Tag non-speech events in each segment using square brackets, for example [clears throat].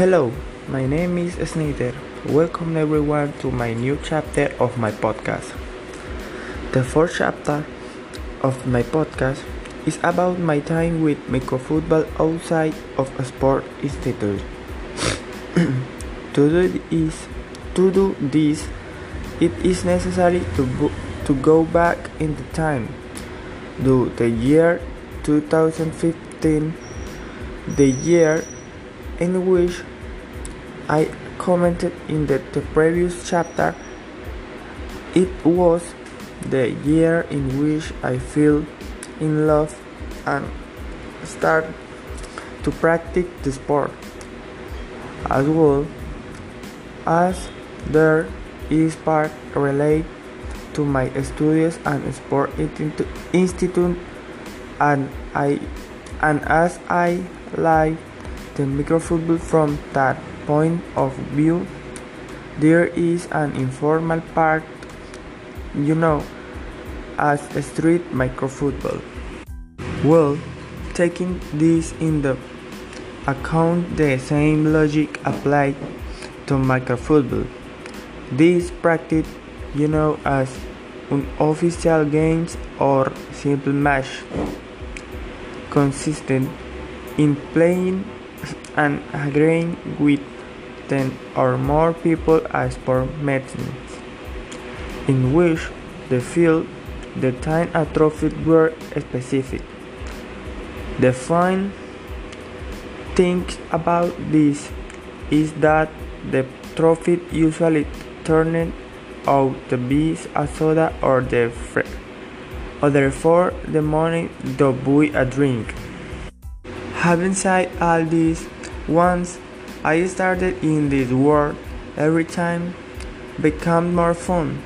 Hello, my name is Snyder. Welcome everyone to my new chapter of my podcast. The fourth chapter of my podcast is about my time with microfootball outside of a sport institute. [clears throat] to do this, to do this, it is necessary to bo- to go back in the time to the year 2015, the year in which I commented in the, the previous chapter. It was the year in which I fell in love and start to practice the sport as well as there is part related to my studies and sport institute and I and as I like the microfootball from that point of view there is an informal part you know as street microfootball. Well taking this in the account the same logic applied to microfootball. This practice you know as unofficial games or simple match consistent in playing and agreeing with 10 or more people as sport meetings, in which the field, the time trophy were specific. The fine thing about this is that the trophy usually turned out to be a soda or the fr- or therefore the money to buy a drink. Having said all this, once I started in this world, every time became more fun.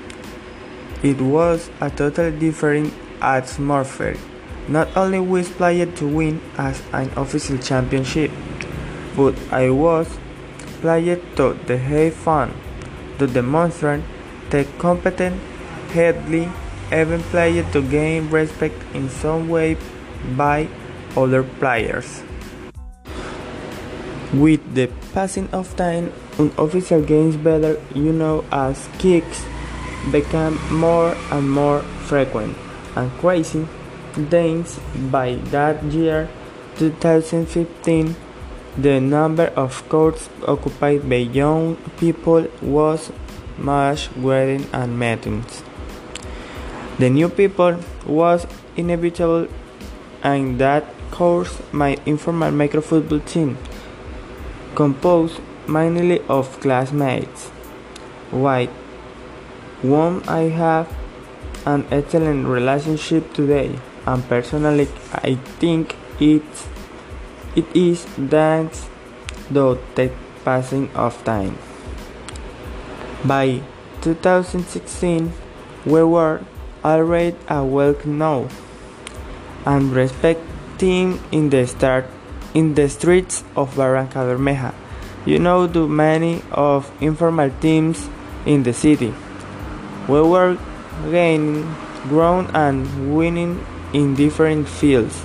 It was a totally different atmosphere. Not only we played to win as an official championship, but I was played to the have fun, to demonstrate the competent, headly, even played to gain respect in some way by other players. With the passing of time, unofficial games better you know as kicks became more and more frequent and crazy. Things by that year, 2015, the number of courts occupied by young people was much greater and meetings. The new people was inevitable and that course my informal microfootball team composed mainly of classmates white whom I have an excellent relationship today and personally I think it's it is thanks to the passing of time. By 2016 we were already a well known and respected team in the start in the streets of Barranca Bermeja. You know the many of informal teams in the city. We were gaining ground and winning in different fields,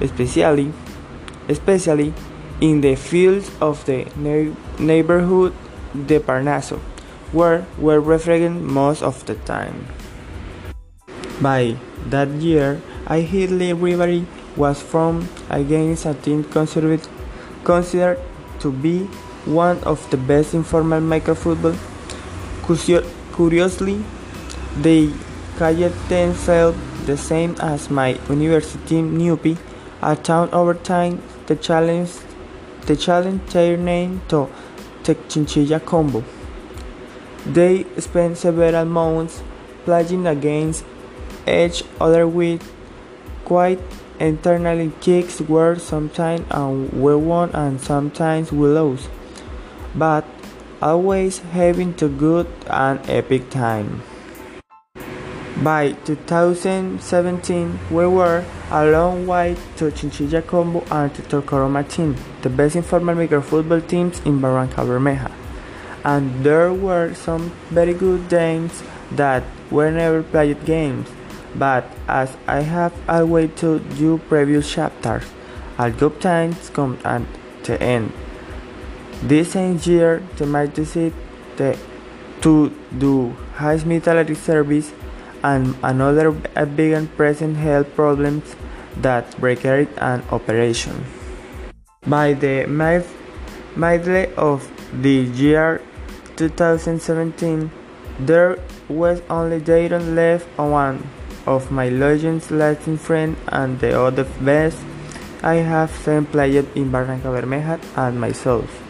especially especially in the fields of the neighborhood de Parnaso, where we're referring most of the time. By that year, I hit the rivalry was formed against a team considered, considered to be one of the best informal microfootball. Curiously, they called themselves the same as my university team Newpie. A town over time, the challenge, the challenge their name to the Chinchilla Combo. They spent several months playing against each other with quite internally kicks were sometimes we won and sometimes we lose, but always having a good and epic time. By 2017, we were a long way to Chinchilla Combo and to Tocoroma team, the best informal microfootball teams in Barranca Bermeja. And there were some very good games that were never played games but as I have always told you previous chapters, all good times come at the end. This same year, the might decided to do high military service and another began present health problems that required an operation. By the middle of the year 2017, there was only Dayton left, on one of my legends lasting friend and the other best I have seen played in Barranca Bermeja and myself.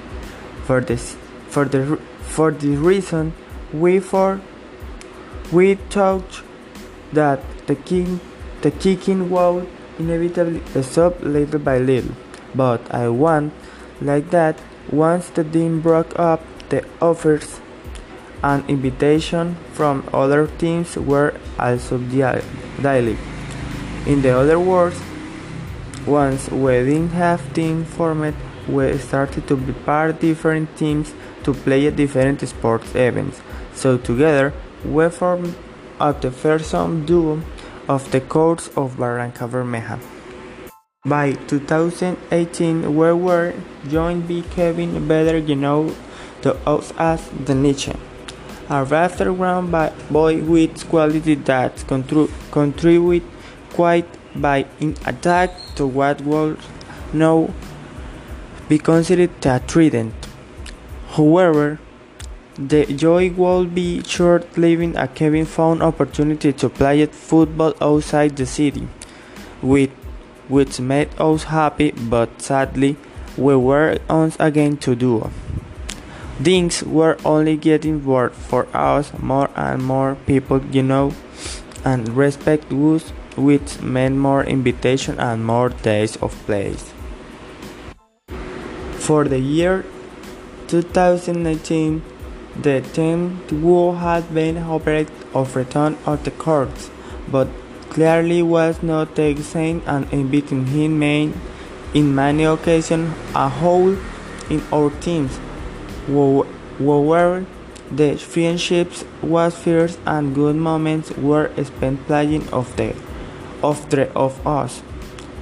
For this, for the for this reason, we for we thought that the king the kicking would inevitably stop little by little. But I want like that once the team broke up the offers and invitations from other teams were also daily. In the other words, once we didn't have team format, we started to prepare different teams to play at different sports events. So together, we formed up the first duo of the courts of Barranca Bermeja. By 2018, we were joined by Kevin better you know to us as the Nietzsche, a rafter ground by boy with quality that contri- contribute quite by in attack to what would now be considered a trident. However, the joy would be short-lived as Kevin found opportunity to play football outside the city, with, which made us happy, but sadly, we were once again to do. Things were only getting worse for us, more and more people, you know, and respect was which meant more invitation and more days of play. For the year 2019, the team would have been hoped of return of the courts, but clearly was not the same and inviting him made in many occasions a hole in our teams. However, the friendships was fierce and good moments were spent playing of the of the of us.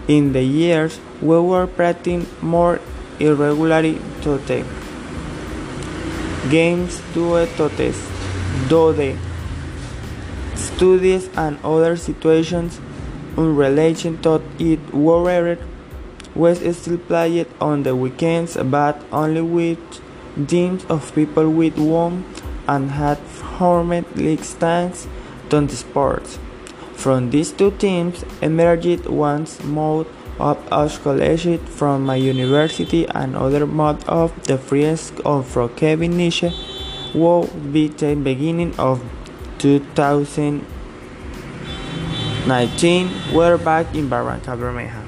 In the years we were practicing more irregularly to take games, duetotes, dode, studies and other situations in relation to it wherever was still played on the weekends but only with teams of people with warm and had formed league stands to the sports. From these two teams emerged once more of scholarship from my university and other mod of the friends of from Kevin Nietzsche will be the beginning of 2019 we're back in Barranca Bermeja.